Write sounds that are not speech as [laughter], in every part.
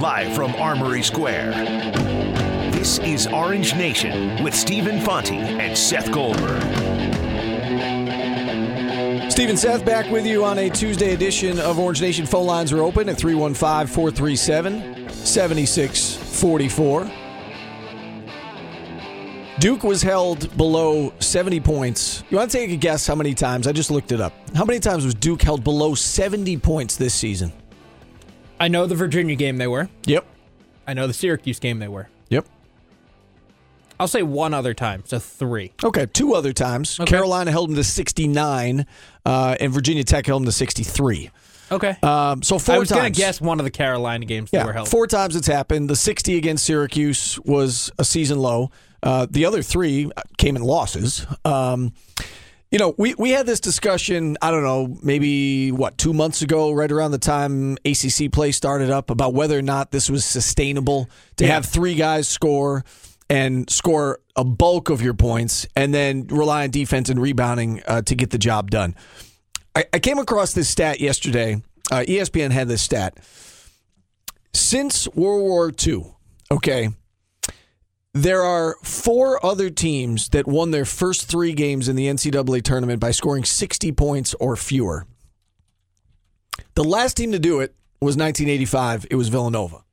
live from Armory Square. This is Orange Nation with Stephen Fonte and Seth Goldberg. Stephen Seth back with you on a Tuesday edition of Orange Nation. Phone lines are open at 315 437 7644. Duke was held below 70 points. You want to take a guess how many times? I just looked it up. How many times was Duke held below 70 points this season? I know the Virginia game they were. Yep. I know the Syracuse game they were. Yep. I'll say one other time, so three. Okay, two other times. Okay. Carolina held them to 69, uh, and Virginia Tech held them to 63. Okay. Um, so four I was times. going to guess one of the Carolina games that were Yeah, held. four times it's happened. The 60 against Syracuse was a season low. Uh, the other three came in losses. Um, you know, we, we had this discussion, I don't know, maybe what, two months ago, right around the time ACC play started up, about whether or not this was sustainable to Yeah. have three guys score and score a bulk of your points and then rely on defense and rebounding uh, to get the job done. I, I came across this stat yesterday. Uh, ESPN had this stat. Since World War II, okay, there are four other teams that won their first three games in the NCAA tournament by scoring 60 points or fewer. The last team to do it was 1985. It was Villanova.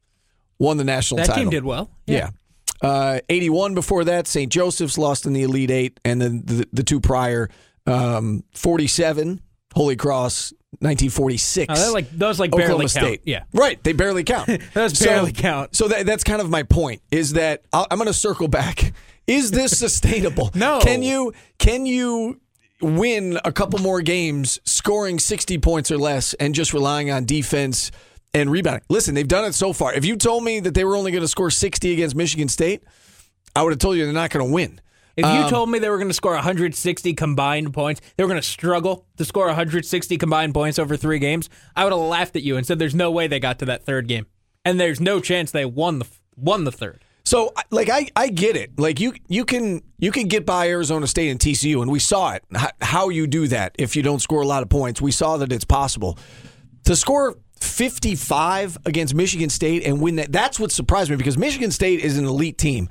Won the national that title. That team did well. Yeah. Uh, 81 before that, St. Joseph's lost in the Elite Eight, and then the, the two prior, um, 47, Holy Cross, 1946. Oh, they're like those like Oklahoma barely State. count. Yeah. Right. They barely [laughs] count. Those barely count. So that, that's kind of my point is that I'll, I'm going to circle back. [laughs] Is this [laughs] sustainable? No. Can you, can you win a couple more games scoring 60 points or less and just relying on defense and rebounding? Listen, they've done it so far. If you told me that they were only going to score 60 against Michigan State, I would have told you they're not going to win. If you Um, told me they were going to score 160 combined points, they were going to struggle to score 160 combined points over three games, I would have laughed at you and said there's no way they got to that third game. And there's no chance they won the won the third. So like I, I get it. Like you you can you can get by Arizona State and TCU and we saw it. How you do that if you don't score a lot of points. We saw that it's possible. To score 55 against Michigan State and win that that's what surprised me because Michigan State is an elite team.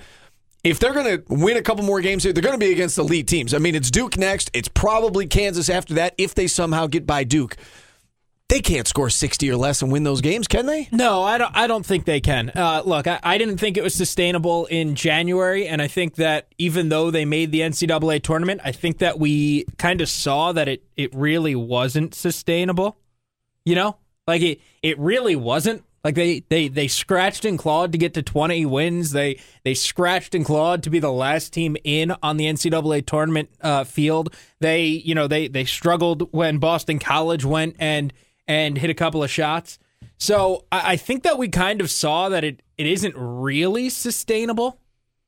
If they're going to win a couple more games here, they're going to be against the elite teams. I mean, it's Duke next. It's probably Kansas after that if they somehow get by Duke. They can't score 60 or less and win those games, can they? No, I don't. I don't think they can. Uh, look, I, I didn't think it was sustainable in January, and I think that even though they made the NCAA tournament, I think that we kind of saw that it it really wasn't sustainable. You know, like it it really wasn't. Like they they they scratched and clawed to get to twenty wins. They they scratched and clawed to be the last team in on the NCAA tournament uh, field. They you know they they struggled when Boston College went and and hit a couple of shots. So I, I think that we kind of saw that it, it isn't really sustainable,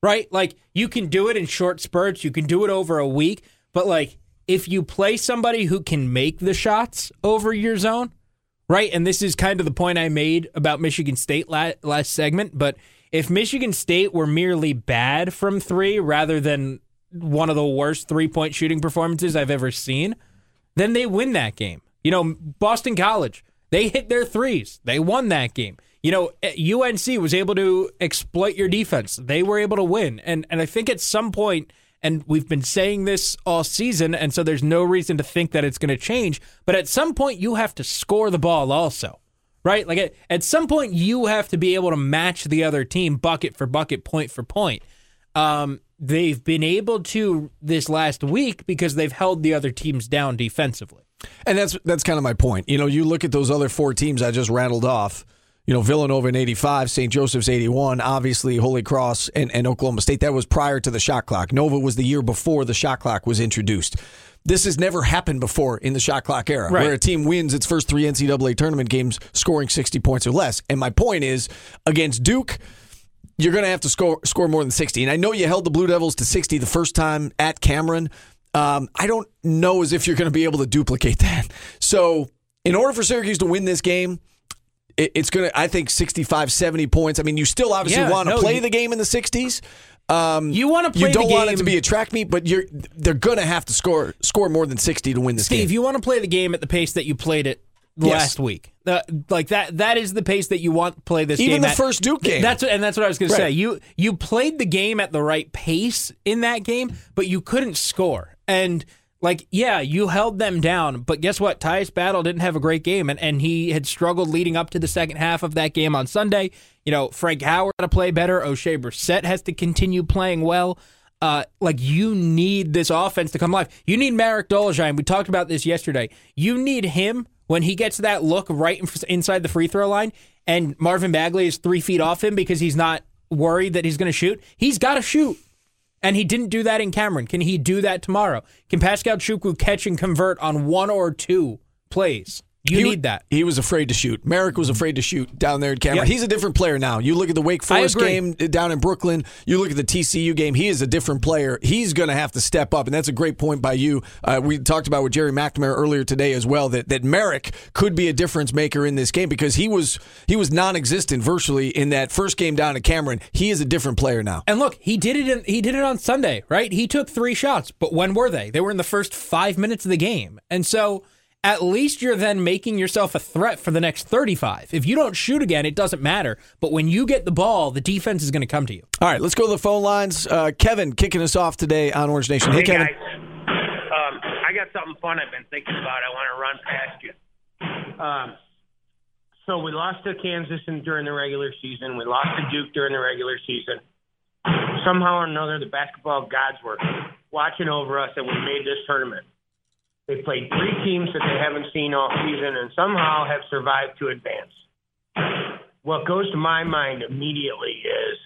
right? Like you can do it in short spurts, you can do it over a week, but like if you play somebody who can make the shots over your zone, right? And this is kind of the point I made about Michigan State la- last segment, but if Michigan State were merely bad from three rather than one of the worst three point shooting performances I've ever seen, then they win that game. You know, Boston College, they hit their threes. They won that game. You know, eh, UNC was able to exploit your defense. They were able to win. And and I think at some point and we've been saying this all season and so there's no reason to think that it's going to change, but at some point you have to score the ball also. Right? Like at, at some point you have to be able to match the other team bucket for bucket, point for point. Um, they've been able to this last week because they've held the other teams down defensively. And that's that's kind of my point. You know, you look at those other four teams I just rattled off. You know, Villanova in 85, St. Joseph's 81, obviously Holy Cross and, and Oklahoma State. That was prior to the shot clock. Nova was the year before the shot clock was introduced. This has never happened before in the shot clock era, Right. where a team wins its first three NCAA tournament games scoring 60 points or less. And my point is, against Duke, you're going to have to score score more than 60. And I know you held the Blue Devils to 60 the first time at Cameron. Um, I don't know as if you're going to be able to duplicate [laughs] that. So, in order for Syracuse to win this game, it's going to, I think, 65, 70 points. I mean, you still obviously Yeah, want to no, play you- the game in the 60s. Um, You want to play you don't want it to be a track meet, but you're they're going to have to score score more than 60 to win this Steve, game. Steve, you want to play the game at the pace that you played it Yes. last week. Uh, like that that is the pace that you want to play this Even game the at. first Duke game. That's and that's what I was going Right. to say. You you played the game at the right pace in that game, but you couldn't score. And like yeah, you held them down, but guess what? Tyus Battle didn't have a great game and, and he had struggled leading up to the second half of that game on Sunday. You know, Frank Howard to play better. Oshae Brissett has to continue playing well. Uh, like you need this offense to come alive. You need Marek Dolezaj. We talked about this yesterday. You need him when he gets that look right in, inside the free throw line, and Marvin Bagley is three feet off him because he's not worried that he's going to shoot. He's got to shoot. And he didn't do that in Cameron. Can he do that tomorrow? Can Pascal Chukwu catch and convert on one or two plays? You He- need that. He was afraid to shoot. Marek was afraid to shoot down there in Cameron. Yeah. He's a different player now. You look at the Wake Forest game down in Brooklyn. You look at the TCU game. He is a different player. He's going to have to step up, and that's a great point by you. Uh, we talked about with Gerry McNamara earlier today as well that that Marek could be a difference maker in this game because he was he was non-existent virtually in that first game down at Cameron. He is a different player now. And look, he did it. In, he did it on Sunday, right? He took three shots, but when were they? They were in the first five minutes of the game, and so at least you're then making yourself a threat for the next 35. If you don't shoot again, it doesn't matter. But when you get the ball, the defense is going to come to you. All right, let's go to the phone lines. Uh, Kevin kicking us off today on Orange Nation. Hey, Hey Kevin. guys, um, I got something fun I've been thinking about. I want to run past you. Um, so we lost to Kansas in, during the regular season. We lost to Duke during the regular season. Somehow or another, the basketball gods were watching over us, and we made this tournament. They played three teams that they haven't seen all season, and somehow have survived to advance. What goes to my mind immediately is,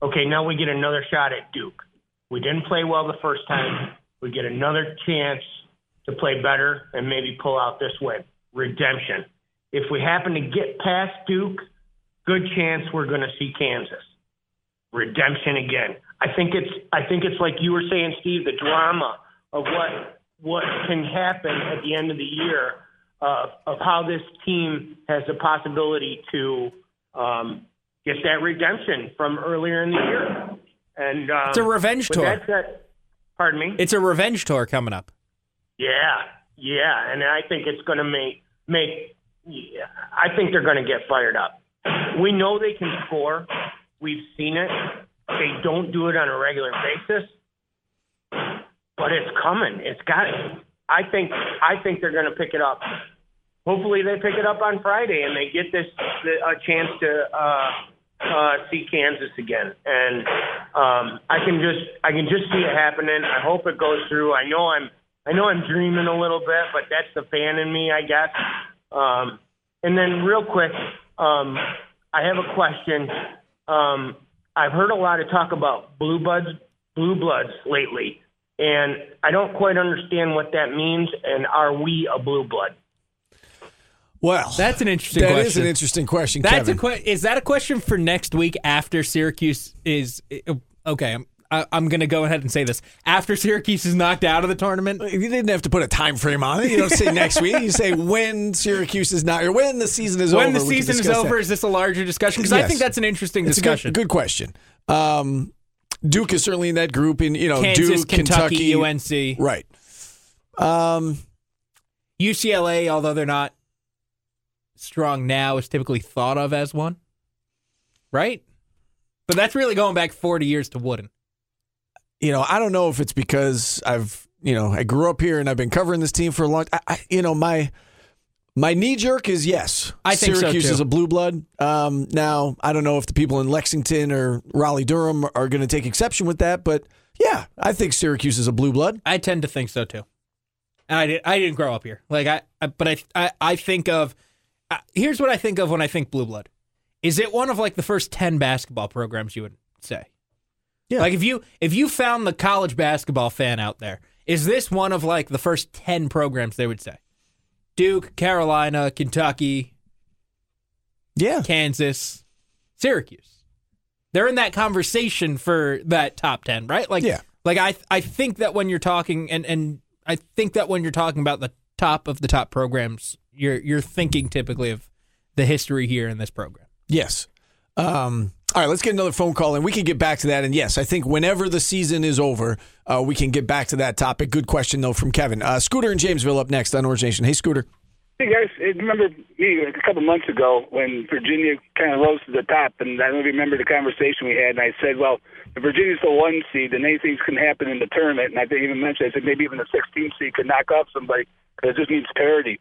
okay, now we get another shot at Duke. We didn't play well the first time. We get another chance to play better and maybe pull out this win. Redemption. If we happen to get past Duke, good chance we're going to see Kansas. Redemption again. I think it's I think it's like you were saying, Steve, the drama of what what can happen at the end of the year uh, of how this team has the possibility to um, get that redemption from earlier in the year. And um, It's a revenge tour. That. Pardon me. It's a revenge tour coming up. Yeah, yeah, and I think it's going to make make. Yeah, I think they're going to get fired up. We know they can score. We've seen it. They don't do it on a regular basis, but it's coming. It's got. I think. I think they're going to pick it up. Hopefully, they pick it up on Friday and they get this a chance to uh, uh, see Kansas again. And um, I can just I can just see it happening. I hope it goes through. I know I'm I know I'm dreaming a little bit, but that's the fan in me, I guess. Um, and then real quick, um, I have a question. Um, I've heard a lot of talk about blue bloods, blue bloods lately, and I don't quite understand what that means. And are we a blue blood? Well, That's an interesting That question. is an interesting question, That's Kevin. a que- is that a question for next week after Syracuse is okay? I'm I, I'm going to go ahead and say this after Syracuse is knocked out of the tournament. You didn't have to put a time frame on it. You don't say next week. You say when Syracuse is not, or when the season is over. When the we can season is over, that. is this a larger discussion? Because I think that's an interesting It's a discussion. good, good question. Um, Duke is certainly in that group. In you know, Kansas, Duke, Kentucky, Kentucky, UNC, right? Um, UCLA, although they're not strong now, is typically thought of as one, right? But that's really going back 40 years to Wooden. you know, I don't know if it's because I've, you know, I grew up here and I've been covering this team for a long. I, I you know, my my knee jerk is yes. I think so, Syracuse too. is a blue blood. Um, now I don't know if the people in Lexington or Raleigh Durham are going to take exception with that, but yeah, I think Syracuse is a blue blood. I tend to think so too. And I did. I didn't grow up here. Like I, I but I, I, I think of. Uh, here's what I think of when I think blue blood. Is it one of like the first ten basketball programs you would say? Yeah. Like if you if you found the college basketball fan out there, is this one of like the first ten programs they would say? Duke, Carolina, Kentucky, Yeah, Kansas, Syracuse. They're in that conversation for that top 10, right? Like Yeah. like I I think that when you're talking and and I think that when you're talking about the top of the top programs, you're you're thinking typically of the history here in this program. Yes. Um, all right, let's get another phone call and we can get back to that. And yes, I think whenever the season is over, uh, we can get back to that topic. Good question, though, from Kevin. Uh, Scooter and Jamesville up next on Orange Nation. Hey, Scooter. Hey guys, remember me a couple months ago when Virginia kind of rose to the top, and I don't remember the conversation we had, and I said, well, if Virginia's the one seed, then anything can happen in the tournament, and I didn't even mentioned, I said maybe even the 16th seed could knock off somebody because it just needs parity.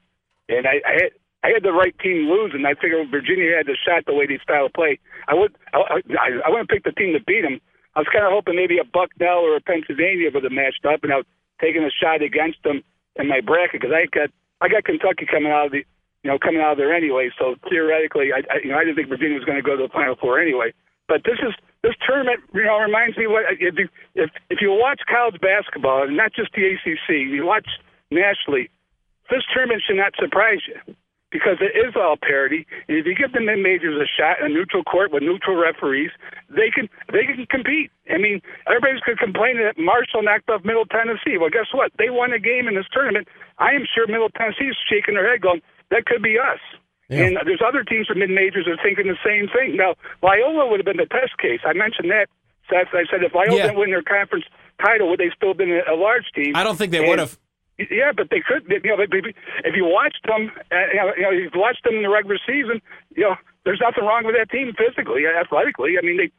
And I, I had I had the right team lose, and I figured Virginia had the shot the way they style of play. I would I, I, I wouldn't pick the team to beat them. I was kind of hoping maybe a Bucknell or a Pennsylvania would have matched up, and I was taking a shot against them in my bracket because I got I got Kentucky coming out of the you know coming out of there anyway. So theoretically, I, I you know I didn't think Virginia was going to go to the Final Four anyway. But this is this tournament, you know, reminds me what if you, if if you watch college basketball, and not just the ACC, you watch nationally. This tournament should not surprise you because it is all parity. And if you give the mid majors a shot in a neutral court with neutral referees, they can they can compete. I mean, everybody's going to complain that Marshall knocked off Middle Tennessee. Well, guess what? They won a game in this tournament. I am sure Middle Tennessee's shaking their head, going, "That could be us." Yeah. And there's other teams from mid majors that are thinking the same thing. Now, Loyola would have been the test case. I mentioned that. I said if Loyola yeah. didn't win their conference title, would they still have been a large team? I don't think they would have. Yeah, but they could. You know, if you watched them, uh, you know, you know, you've watched them in the regular season. You know, there's nothing wrong with that team physically, athletically. I mean, they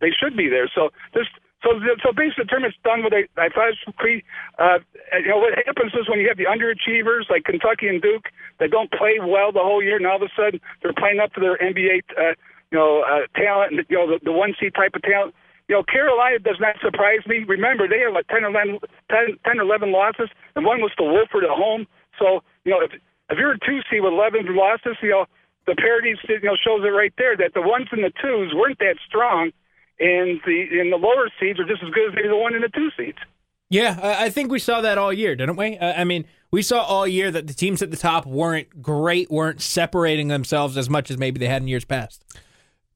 they should be there. So this. So, so basically, the tournament's done with a. I thought it's pretty. Uh, you know what happens is when you have the underachievers like Kentucky and Duke that don't play well the whole year, and all of a sudden they're playing up to their NBA, uh, you know, uh, talent, and you know the, the one seed type of talent you know, Carolina does not surprise me. Remember, they have like 10 or 11, 10, 10 or 11 losses, and one was to Wofford at home. So, you know, if if you're a two seed with 11 losses, you know, the parity you know shows it right there that the ones and the twos weren't that strong, and the and the lower seeds are just as good as maybe the one and the two seeds. Yeah, I think we saw that all year, didn't we? I mean, we saw all year that the teams at the top weren't great, weren't separating themselves as much as maybe they had in years past.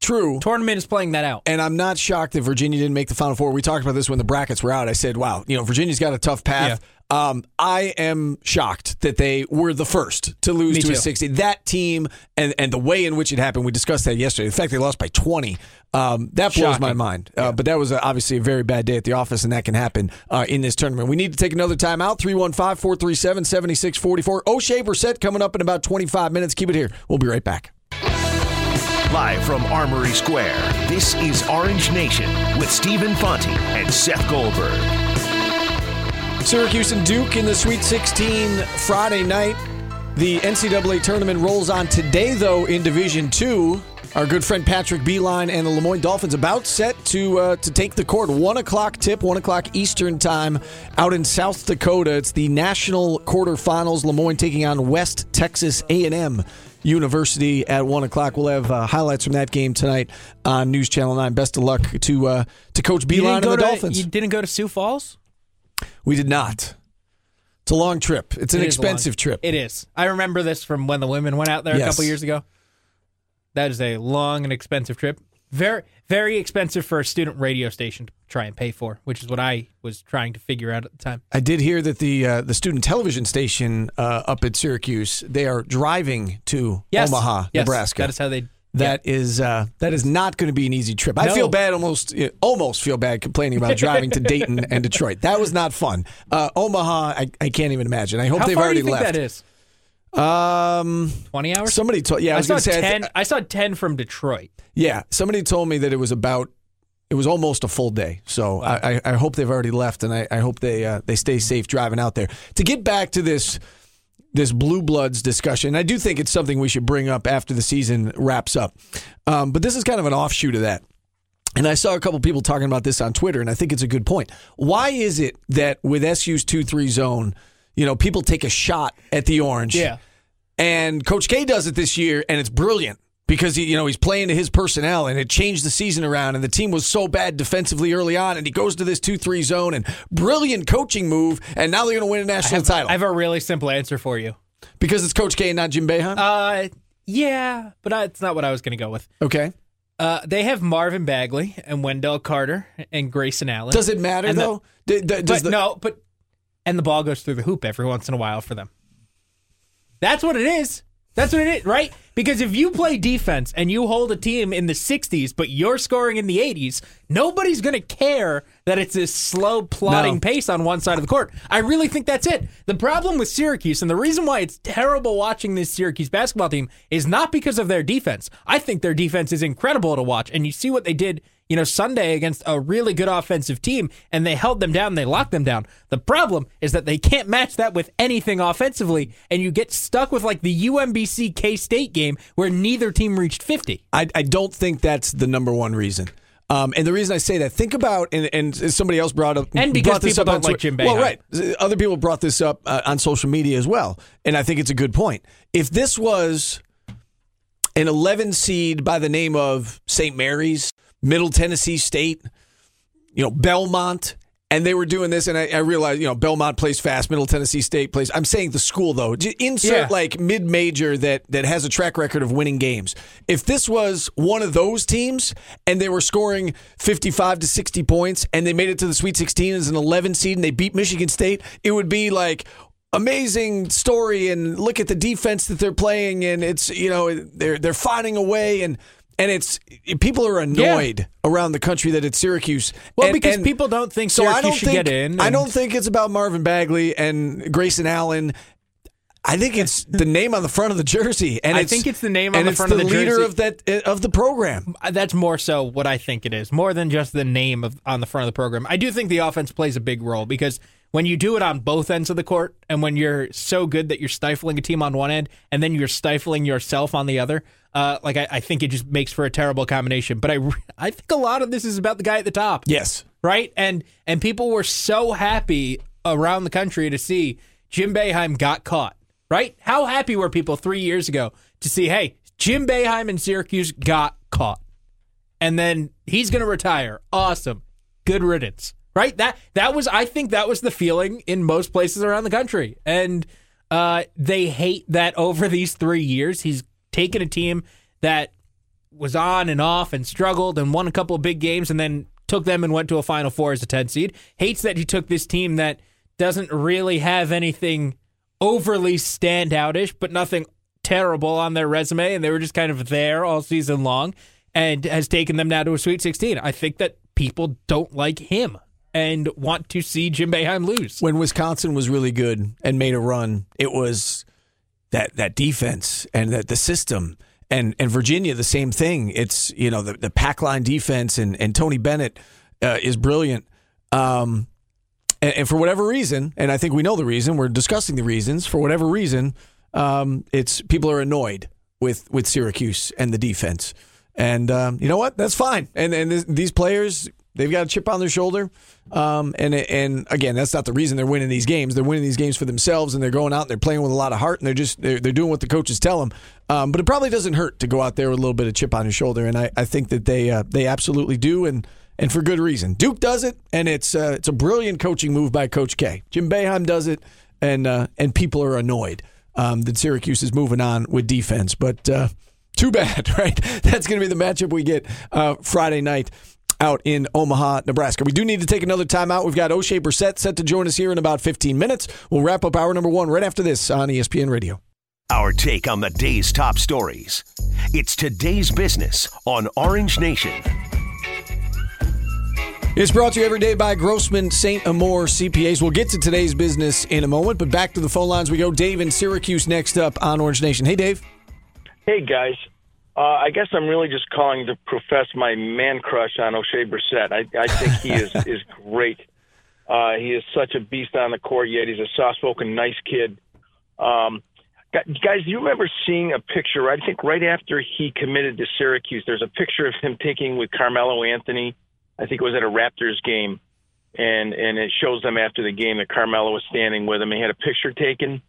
True. Tournament is playing that out. And I'm not shocked that Virginia didn't make the Final Four. We talked about this when the brackets were out. I said, wow, you know, Virginia's got a tough path. Yeah. Um, I am shocked that they were the first to lose Me to too. a 60. That team and, and the way in which it happened, we discussed that yesterday. The fact they lost by 20, um, that blows Shocking. my mind. Uh, yeah. But that was obviously a very bad day at the office, and that can happen uh, in this tournament. We need to take another timeout 315 437 7644. Oshae Brissett coming up in about 25 minutes. Keep it here. We'll be right back. Live from Armory Square, this is Orange Nation with Stephen Fonte and Seth Goldberg. Syracuse and Duke in the Sweet 16 Friday night. The NCAA tournament rolls on today, though, in Division Two. Our good friend Patrick Beilein and the Le Moyne Dolphins about set to uh, to take the court. One o'clock tip, one o'clock Eastern time, out in South Dakota. It's the national quarterfinals. Le Moyne taking on West Texas A and M University at one o'clock. We'll have uh, highlights from that game tonight on News Channel Nine. Best of luck to uh, to Coach Beilein and the to, Dolphins. You didn't go to Sioux Falls. We did not. It's a long trip. It's an it expensive trip. It is. I remember this from when the women went out there yes. a couple years ago. That is a long and expensive trip. Very, very expensive for a student radio station to try and pay for, which is what I was trying to figure out at the time. I did hear that the uh, the student television station uh, up at Syracuse they are driving to yes. Omaha, yes. Nebraska. That is how they. That yeah. is uh, that is not going to be an easy trip. I feel bad, almost almost feel bad complaining about driving to Dayton and Detroit. That was not fun. Uh, Omaha, I, I, can't even imagine. I hope how they've already left. That is. Um, twenty hours. Somebody told. Yeah, I, I was saw say, ten. I, th- I, saw ten from Detroit. Yeah, somebody told me that it was about. It was almost a full day, so wow. I, I, hope they've already left, and I, I hope they uh, they stay safe driving out there. To get back to this this blue bloods discussion, I do think it's something we should bring up after the season wraps up. Um, but this is kind of an offshoot of that. And I saw a couple people talking about this on Twitter, and I think it's a good point. Why is it that with SU's two three zone, you know, people take a shot at the orange? Yeah. And Coach K does it this year, and it's brilliant because he, you know he's playing to his personnel, and it changed the season around. And the team was so bad defensively early on, and he goes to this two-three zone, and brilliant coaching move, and now they're going to win a national I have, title. I have a really simple answer for you. Because it's Coach K and not Jim Boeheim. Uh, yeah, but I, it's not what I was going to go with. Okay. Uh, they have Marvin Bagley and Wendell Carter and Grayson Allen. Does it matter and though? The, d- but the, no, but and the ball goes through the hoop every once in a while for them. That's what it is. That's what it is, right? Because if you play defense and you hold a team in the 60s, but you're scoring in the 80s, nobody's going to care that it's this slow, plodding No. pace on one side of the court. I really think that's it. The problem with Syracuse, and the reason why it's terrible watching this Syracuse basketball team, is not because of their defense. I think their defense is incredible to watch, and you see what they did you know, Sunday against a really good offensive team, and they held them down, they locked them down. The problem is that they can't match that with anything offensively, and you get stuck with like the UMBC K State game where neither team reached 50. I, I don't think that's the number one reason. Um, and the reason I say that, think about, and, and somebody else brought up, And because brought this people up don't like Jim Well, right. Other people brought this up uh, on social media as well, and I think it's a good point. If this was an 11 seed by the name of St. Mary's, Middle Tennessee State, you know, Belmont, and they were doing this, and I, I realized, you know, Belmont plays fast, Middle Tennessee State plays. I'm saying the school though. Insert Yeah. like mid-major that that has a track record of winning games. If this was one of those teams and they were scoring 55 to 60 points and they made it to the Sweet 16 as an 11 seed and they beat Michigan State, it would be like amazing story and look at the defense that they're playing and it's you know they're they're finding a way and and it's people are annoyed around the country that it's Syracuse. Well, And- because and people don't think so I don't should think, get in. I don't think it's about Marvin Bagley and Grayson Allen. I think it's the name on the front of the jersey, and I think it's the name on the front of the leader jersey. of that of the program. Uh, That's more so what I think it is, more than just the name of on the front of the program. I do think the offense plays a big role because when you do it on both ends of the court, and when you're so good that you're stifling a team on one end, and then you're stifling yourself on the other, uh, like I, I think it just makes for a terrible combination. But I, [laughs] I think a lot of this is about the guy at the top Yes, right? And and people were so happy around the country to see Jim Boeheim got caught, right? How happy were people three years ago to see, hey, Jim Boeheim in Syracuse got caught, and then he's going to retire. Awesome, good riddance, right? That that was, I think, that was the feeling in most places around the country, and uh, they hate that over [laughs] these three years he's taken a team that was on and off and struggled and won a couple of big games and then took them and went to a Final Four as a 10 seed. Hates that he took this team that doesn't really have anything overly standoutish, but nothing terrible on their resume, and they were just kind of there all season long, and has taken them now to a Sweet 16. I think that people don't like him and want to see Jim Boeheim lose. when Wisconsin was really good and made a run, it was that that defense and that the system. And and Virginia, the same thing. It's you know the the pack line defense and and Tony Bennett uh, is brilliant. Um, and, and for whatever reason, and I think we know the reason. We're discussing the reasons. For whatever reason, um, it's people are annoyed with with Syracuse and the defense. And um, you know what? That's fine. And and these players, they've got a chip on their shoulder. Um, and and again, that's not the reason they're winning these games. They're winning these games for themselves, and they're going out and they're playing with a lot of heart, and they're just they're, they're doing what the coaches tell them. Um, but it probably doesn't hurt to go out there with a little bit of chip on your shoulder, and I, I think that they uh, they absolutely do, and and for good reason. Duke does it, and it's uh, it's a brilliant coaching move by Coach K. Jim Boeheim does it, and uh, and people are annoyed um, that Syracuse is moving on with defense, but. Uh, too bad, [laughs] right? That's going to be the matchup we get uh, Friday night out in Omaha, Nebraska. We do need to take another timeout. We've got Oshae Brissett set to join us here in about 15 minutes. We'll wrap up hour number one right after this on ESPN Radio. Our take on the day's top stories. It's today's business on Orange Nation. It's brought to you every day by Grossman St. Amour CPAs. We'll get to today's business in a moment, but back to the phone lines we go. Dave in Syracuse next up on Orange Nation. Hey, Dave. Hey guys, uh, I guess I'm really just calling to profess my man crush on Oshae Brissett. I, I think he is [laughs] is great. Uh, he is such a beast on the court. Yet he's a soft-spoken, nice kid. Um, guys, do you remember seeing a picture? I think right after he committed to Syracuse, there's a picture of him taking with Carmelo Anthony. I think it was at a Raptors game, and and it shows them after the game that Carmelo was standing with him. He had a picture taken.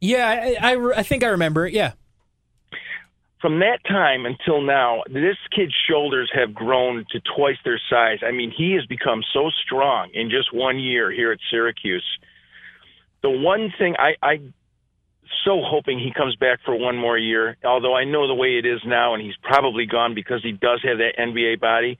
Yeah, I, I, I think I remember it. Yeah. From that time until now, this kid's shoulders have grown to twice their size. I mean, he has become so strong in just one year here at Syracuse. The one thing I, I so hoping he comes back for one more year, although I know the way it is now, and he's probably gone because he does have that NBA body.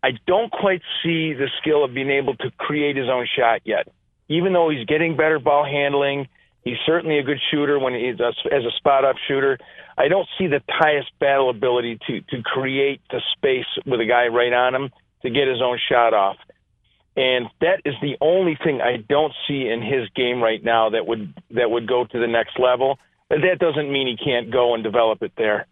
I don't quite see the skill of being able to create his own shot yet. Even though he's getting better ball handling, He's certainly a good shooter when he's a, as a spot up shooter. I don't see the Tyus Battle ability to to create the space with a guy right on him to get his own shot off. And that is the only thing I don't see in his game right now that would that would go to the next level. But that doesn't mean he can't go and develop it there.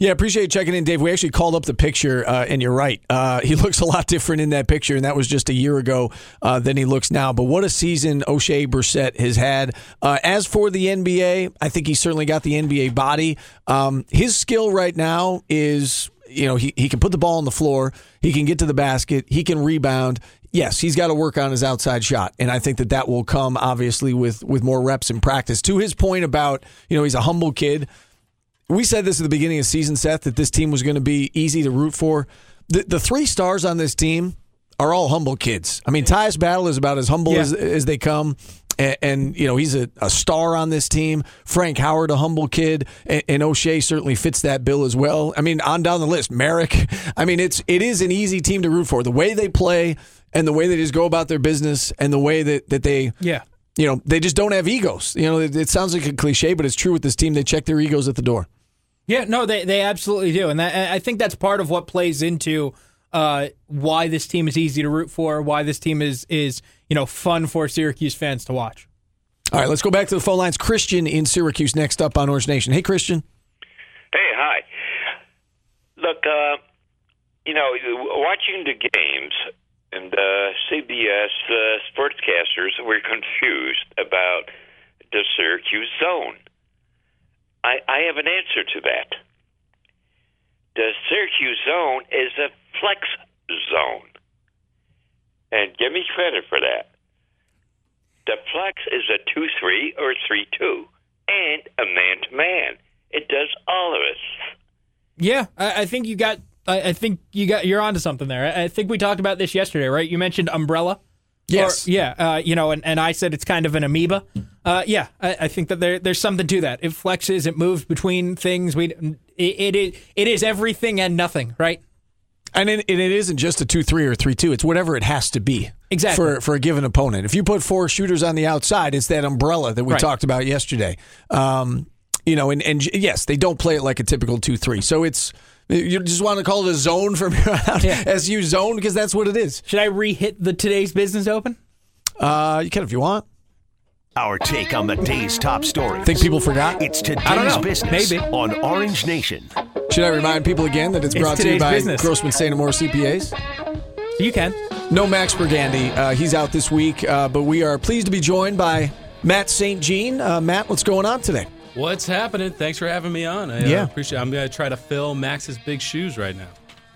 Yeah, appreciate you checking in, Dave. We actually called up the picture, uh, and you're right. Uh, [laughs] he looks a lot different in that picture, and that was just a year ago uh, than he looks now. But what a season Oshae Brissett has had. Uh, as for the NBA, I think he's certainly got the NBA body. Um, his skill right now is, you know, he, he can put the ball on the floor, he can get to the basket, he can rebound. Yes, he's got to work on his outside shot, and I think that that will come obviously with with more reps in practice. To his point about, you know, he's a humble kid we said this at the beginning of season, Seth, that this team was going to be easy to root for. The, the three stars on this team are all humble kids. I mean, Tyus Battle is about as humble Yeah. as, as they come. And, and, you know, he's a, a star on this team. Frank Howard, a humble kid. And, and Oshae certainly fits that bill as well. I mean, on down the list, Marek. I mean, it's it is an easy team to root for. The way they play and the way they just go about their business and the way that, that they Yeah. you know, they just don't have egos. You know, it, it sounds like a cliche, but it's true with this team. They check their egos at the door. Yeah, no, they they absolutely do, and that, I think that's part of what plays into uh, why this team is easy to root for, why this team is is you know fun for Syracuse fans to watch. All right, let's go back to the phone lines. Christian in Syracuse next up on Orange Nation. Hey, Christian. Hey, hi. Look, uh, you know, watching the games and uh, CBS uh, sportscasters were [laughs] confused about the Syracuse zone. I, I have an answer to that. The Syracuse zone is a flex zone. And give me credit for that. The flex is a 2 3 or 3 2 and a man to man. It does all of it. Yeah, I, I think you got. I, I think you got. You're onto something there. I, I think we talked about this yesterday, right? You mentioned umbrella. Yes. Or- yeah. Uh, you know, and, and I said it's kind of an amoeba. Uh, yeah, I, I think that there there's something to that. It flexes. It moves between things. We it it, it, is everything and nothing, right? And it, and it isn't just a 2 3 or 3 2. It's whatever it has to be. Exactly. For, for a given opponent. If you put four shooters on the outside, it's that umbrella that we Right. talked about yesterday. Um, you know, and, and yes, they don't play it like a typical 2 3. So it's. You just want to call it a zone from here on out, Yeah. SU zone, because that's what it is. Should I re-hit the today's business open? Uh, you can if you want. Our take on the day's top stories. Think people forgot? It's don't today's know. business Maybe. on Orange Nation. Should I remind people again that it's brought to you today's by business. Grossman St. Amour CPAs? You can. No Max Burgandy. Uh, he's out this week, uh, but we are pleased to be joined by Matt St. Jean. Uh, Matt, what's going on today? What's happening? Thanks for having me on. I uh, Yeah. appreciate. I'm gonna try to fill Max's big shoes right now.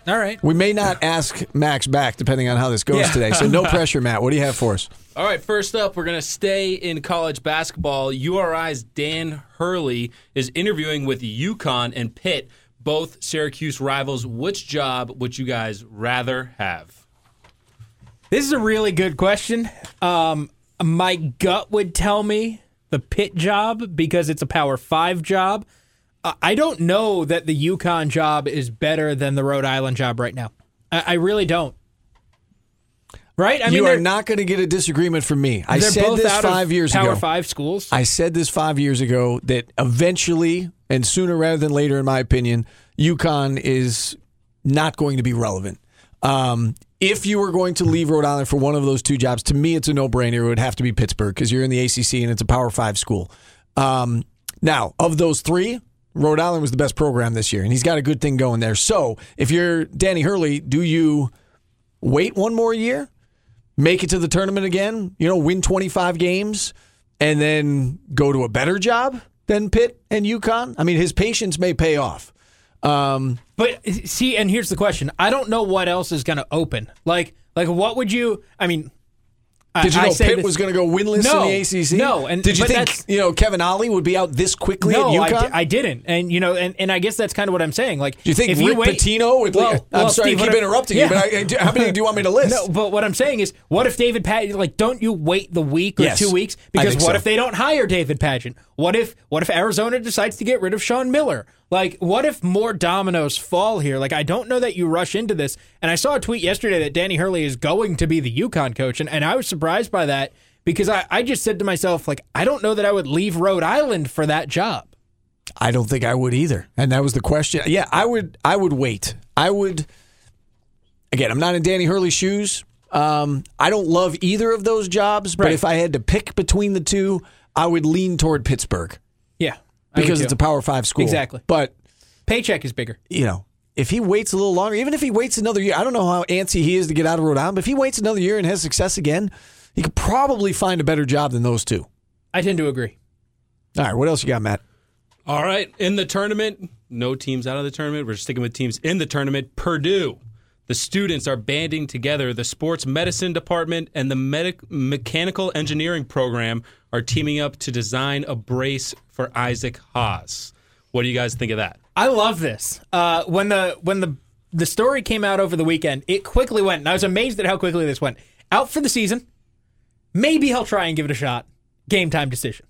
All right. We may not ask Max back depending on how this goes Yeah. today, so no [laughs] pressure, Matt. What do you have for us? All right, first up, we're going to stay in college basketball. URI's Dan Hurley is interviewing with UConn and Pitt, both Syracuse rivals. Which job would you guys rather have? This is a really good question. Um, my gut would tell me the Pitt job because it's a Power Five job. I don't know that the UConn job is better than the Rhode Island job right now. I, I really don't. Right? I you they're- not going to get a disagreement from me. I said this five years Power ago. Five schools. I said this five years ago that eventually, and sooner rather than later, in my opinion, UConn is not going to be relevant. Um, if you were going to leave Rhode Island for one of those two jobs, to me, it's a no brainer. It would have to be Pittsburgh because you're in the ACC and it's a Power Five school. Um, now, of those three, Rhode Island was the best program this year, and he's got a good thing going there. So, if you're Danny Hurley, do you wait one more year? make it to the tournament again, you know, win 25 games, and then go to a better job than Pitt and UConn? I mean, his patience may pay off. Um, But see, and here's the question: I don't know what else is going to open. Like, like what would you? I mean, did you I know Pitt this- was going to go winless No, in the ACC? no, and- did you think you know Kevin Ollie would be out this quickly No, at I, UConn? di- I didn't, and you know, and, and I guess that's kind of what I'm saying. Like, do you think if Rick you wait, Pitino would? Well, I'm well, sorry Steve, to keep interrupting yeah. you, but I, I- how many do you want me to list? [laughs] No, but what I'm saying is, what if David Padgett? Like, don't you wait the week or Yes, two weeks? Because what so. if they don't hire David Padgett? What if what if Arizona decides to get rid of Sean Miller? Like, what if more dominoes fall here? Like, I don't know that you rush into this. And I saw a tweet yesterday that Danny Hurley is going to be the UConn coach, and, and I was surprised by that because I, I just said to myself, like, I don't know that I would leave Rhode Island for that job. I don't think I would either. And that was the question. Yeah, I would I would wait. I would again, I'm not in Danny Hurley's shoes. Um, I don't love either of those jobs, but Right. if I had to pick between the two, I would lean toward Pittsburgh Yeah. I would because too. it's a Power Five school. Exactly. But paycheck is bigger. you know, if he waits a little longer, even if he waits another year, I don't know how antsy he is to get out of Rhode Island, but if he waits another year and has success again, he could probably find a better job than those two. I tend to agree. All right, what else you got, Matt? All right, in the tournament, no teams out of the tournament. We're sticking with teams in the tournament. Purdue, the students are banding together. The sports medicine department and the medic- mechanical engineering program are teaming up to design a brace for Isaac Haas. What do you guys think of that? I love this. Uh, when the when the the story came out over the weekend, it quickly went, and I was amazed at how quickly this went. Out for the season. Maybe he'll try and give it a shot. Game time decision.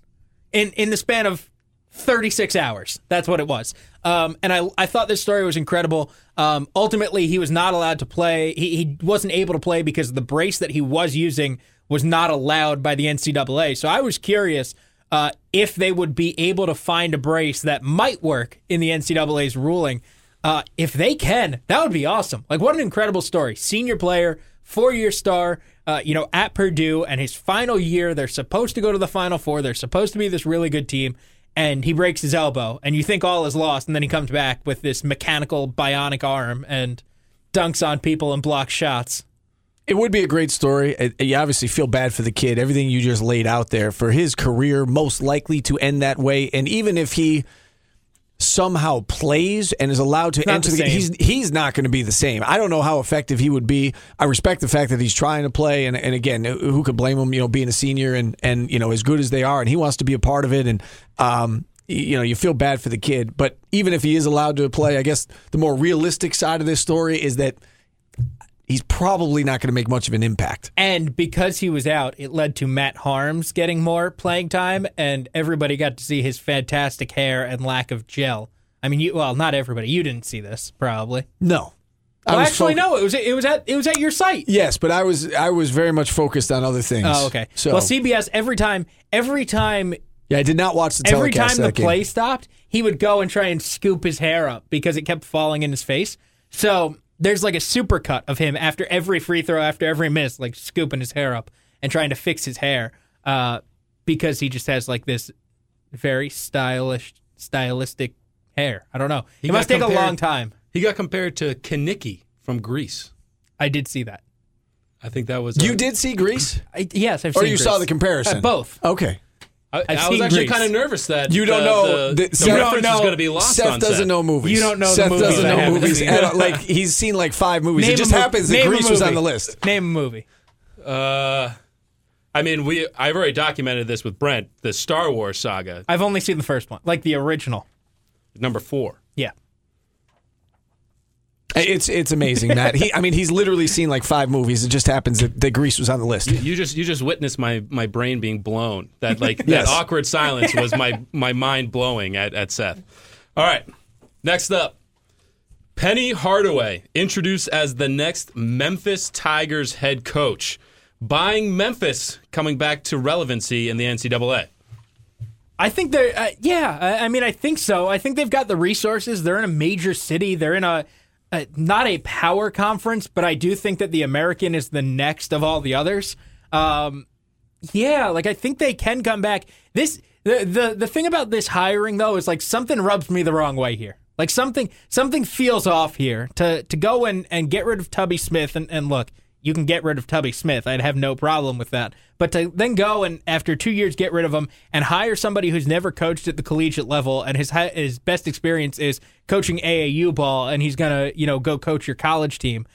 In in the span of 36 hours. That's what it was. Um, and I I thought this story was incredible. Um, ultimately, he was not allowed to play. He, he wasn't able to play because the brace that he was using was not allowed by the NCAA. So I was curious uh, if they would be able to find a brace that might work in the NCAA's ruling. Uh, if they can, that would be awesome. Like, what an incredible story. Senior player, four year star, uh, you know, at Purdue, and his final year, they're supposed to go to the Final Four. They're supposed to be this really good team, and he breaks his elbow, and you think all is lost, and then he comes back with this mechanical bionic arm and dunks on people and blocks shots. It would be a great story. You obviously feel bad for the kid. Everything you just laid out there for his career, most likely to end that way. And even if he somehow plays and is allowed to enter the same. he's he's not going to be the same. I don't know how effective he would be. I respect the fact that he's trying to play, and and again, who could blame him? You know, being a senior and and you know as good as they are, and he wants to be a part of it, and um. You know, you feel bad for the kid, but even if he is allowed to play, I guess the more realistic side of this story is that he's probably not going to make much of an impact. And because he was out, it led to Matt Haarms getting more playing time, and everybody got to see his fantastic hair and lack of gel. I mean, you well, not everybody. You didn't see this, probably. No. I Well, actually, foc- no. It was it was at it was at your site. Yes, but I was I was very much focused on other things. Oh, okay. So well, CBS every time every time yeah, I did not watch the every time the game. play stopped, he would go and try and scoop his hair up because it kept falling in his face. So there's like a supercut of him after every free throw, after every miss, like scooping his hair up and trying to fix his hair uh, because he just has like this very stylish, stylistic hair. I don't know. It must take a long time. He got compared to Kenickie from Grease. I did see that. I think that was You a- did see Grease, I, yes, I've or seen you saw the comparison? Uh, both. Okay. I, I've was actually Grease. kind of nervous that You don't the- know. the, the- the Seth- reference know- is going to be lost Seth doesn't Seth. know movies. You don't know the Seth doesn't know movies. at like he's seen like five movies. Name it just mo- happens that Grease was on the list. Name a movie. Uh, I mean, we I've already documented this with Brent. The Star Wars saga, I've only seen the first one, like the original. number four. Yeah. It's it's amazing, Matt. He, I mean, he's literally seen like five movies. It just happens that, that Grease was on the list. You just you just witnessed my my brain being blown. That like Yes. that awkward silence was my my mind blowing at at Seth. All right, next up, Penny Hardaway introduced as the next Memphis Tigers head coach, buying Memphis coming back to relevancy in the NCAA. I think they're, uh, yeah, I, I mean, I think so. I think they've got the resources. They're in a major city. They're in a, a, not a power conference, but I do think that the American is the next of all the others. Um, yeah, like I think they can come back. This, the, the, the thing about this hiring though is like something rubs me the wrong way here. Like something, something feels off here to, to go and, and get rid of Tubby Smith and, and look, you can get rid of Tubby Smith. I'd have no problem with that. But to then go and after two years get rid of him and hire somebody who's never coached at the collegiate level and his his best experience is coaching AAU ball and he's gonna you know go coach your college team,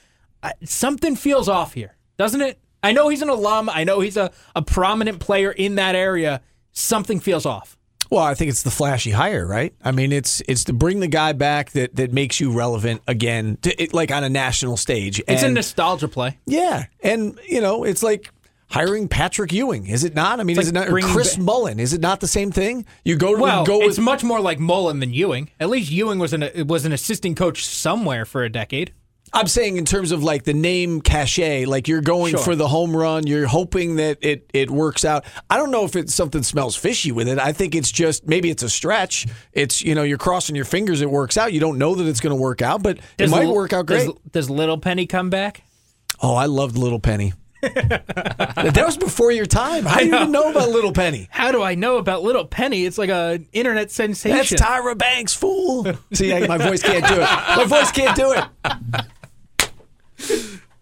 I, something feels off here, doesn't it? I know he's an alum. I know he's a, a prominent player in that area. Something feels off. Well, I think it's the flashy hire, right? I mean, it's it's to bring the guy back that, that makes you relevant again, to, it, like on a national stage. It's a nostalgia play. yeah, and you know, it's like hiring Patrick Ewing, is it not? I mean, is it not? Chris ba- Mullin, is it not the same thing? You go to Well, go it's with much more like Mullin than Ewing. At least Ewing was an was an assistant coach somewhere for a decade. I'm saying in terms of like the name cachet, like you're going Sure. for the home run, you're hoping that it it works out. I don't know if it's something smells fishy with it. I think it's just maybe it's a stretch. It's you know you're crossing your fingers it works out. You don't know that it's going to work out, but it might L- work out great. Does, does Little Penny come back? oh, I loved Little Penny. [laughs] that was before your time. How do you even know about Little Penny? How do I know about Little Penny? It's like a internet sensation. That's Tyra Banks, fool. See, I, my voice can't do it. My voice can't do it.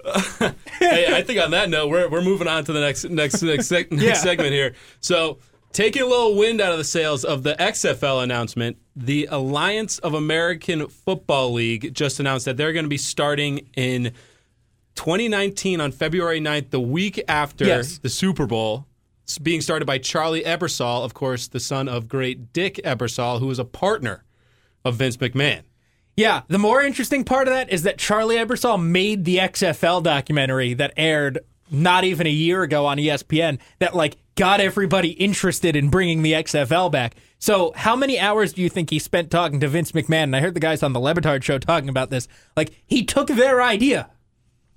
[laughs] hey, I think on that note, we're, we're moving on to the next next next, seg- [laughs] next Yeah. segment here. So, taking a little wind out of the sails of the XFL announcement, the Alliance of American Football League just announced that they're going to be starting in 2019 on February 9th, the week after Yes. the Super Bowl. It's being started by Charlie Ebersol, of course, the son of great Dick Ebersol, who was a partner of Vince McMahon. Yeah, the more interesting part of that is that Charlie Ebersol made the XFL documentary that aired not even a year ago on ESPN that like got everybody interested in bringing the XFL back. So, how many hours do you think he spent talking to Vince McMahon? And I heard the guys on the Le Batard show talking about this. Like he took their idea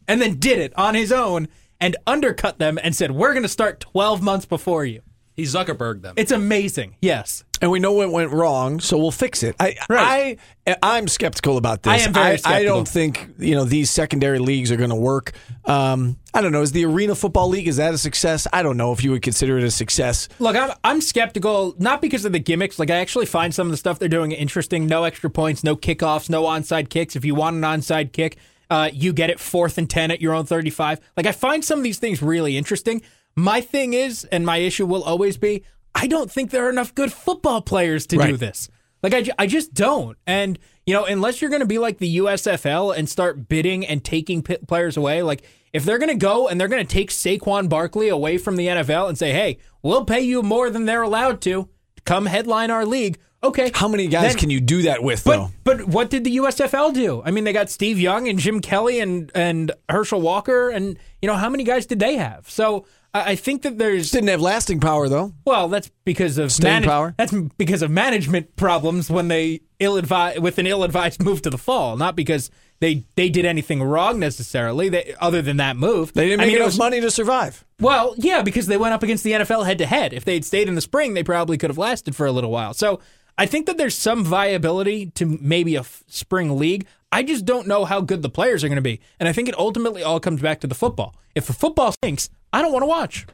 and then did it on his own and undercut them and said, "We're going to start 12 months before you." He Zuckerberg them. It's amazing. Yes. and we know what went wrong, so we'll fix it. I, Right. I, I'm skeptical about this. I am very I, skeptical. don't think you know these secondary leagues are going to work. Um, I don't know. Is the Arena Football League is that a success? I don't know if you would consider it a success. Look, I'm I'm skeptical not because of the gimmicks. Like I actually find some of the stuff they're doing interesting. No extra points, no kickoffs, no onside kicks. If you want an onside kick, uh, you get it fourth and ten at your own 35. Like I find some of these things really interesting. My thing is, and my issue will always be, I don't think there are enough good football players to do this. Like I, I just don't. And you know, unless you're going to be like the USFL and start bidding and taking players away, like if they're going to go and they're going to take Saquon Barkley away from the NFL and say, "Hey, we'll pay you more than they're allowed to to come headline our league." Okay, How many guys Then- can you do that with But though? but what did the USFL do? I mean, they got Steve Young and Jim Kelly and and Herschel Walker, and you know how many guys did they have? So I, I think that there's Didn't have lasting power though. well, that's because of Staying power? That's because of management problems when they ill advised with an ill advised move to the fall, not because they they did anything wrong necessarily. They, other than that move, They didn't I make mean, enough was- money to survive. Well, yeah, because they went up against the NFL head to head. If they'd stayed in the spring, they probably could have lasted for a little while. So I think that there's some viability to maybe a f- spring league. I just don't know how good the players are going to be, and I think it ultimately all comes back to the football. If the football stinks, I don't want to watch.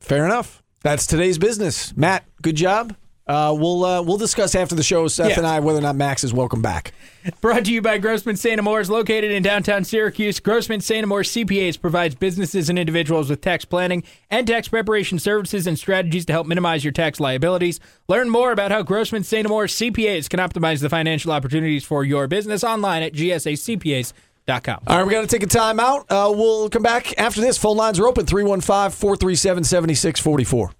Fair enough. That's today's business. Matt, good job. Uh, we'll uh, we'll discuss after the show, Seth Yeah. and I, whether or not Max is welcome back. Brought to you by Grossman St. Amours, located in downtown Syracuse. Grossman St. Amours CPAs provides businesses and individuals with tax planning and tax preparation services and strategies to help minimize your tax liabilities. Learn more about how Grossman St. Amours CPAs can optimize the financial opportunities for your business online at gsacpas.com. All right, we got to take a time out. Uh, we'll come back after this. Phone lines are open 315 437 7644.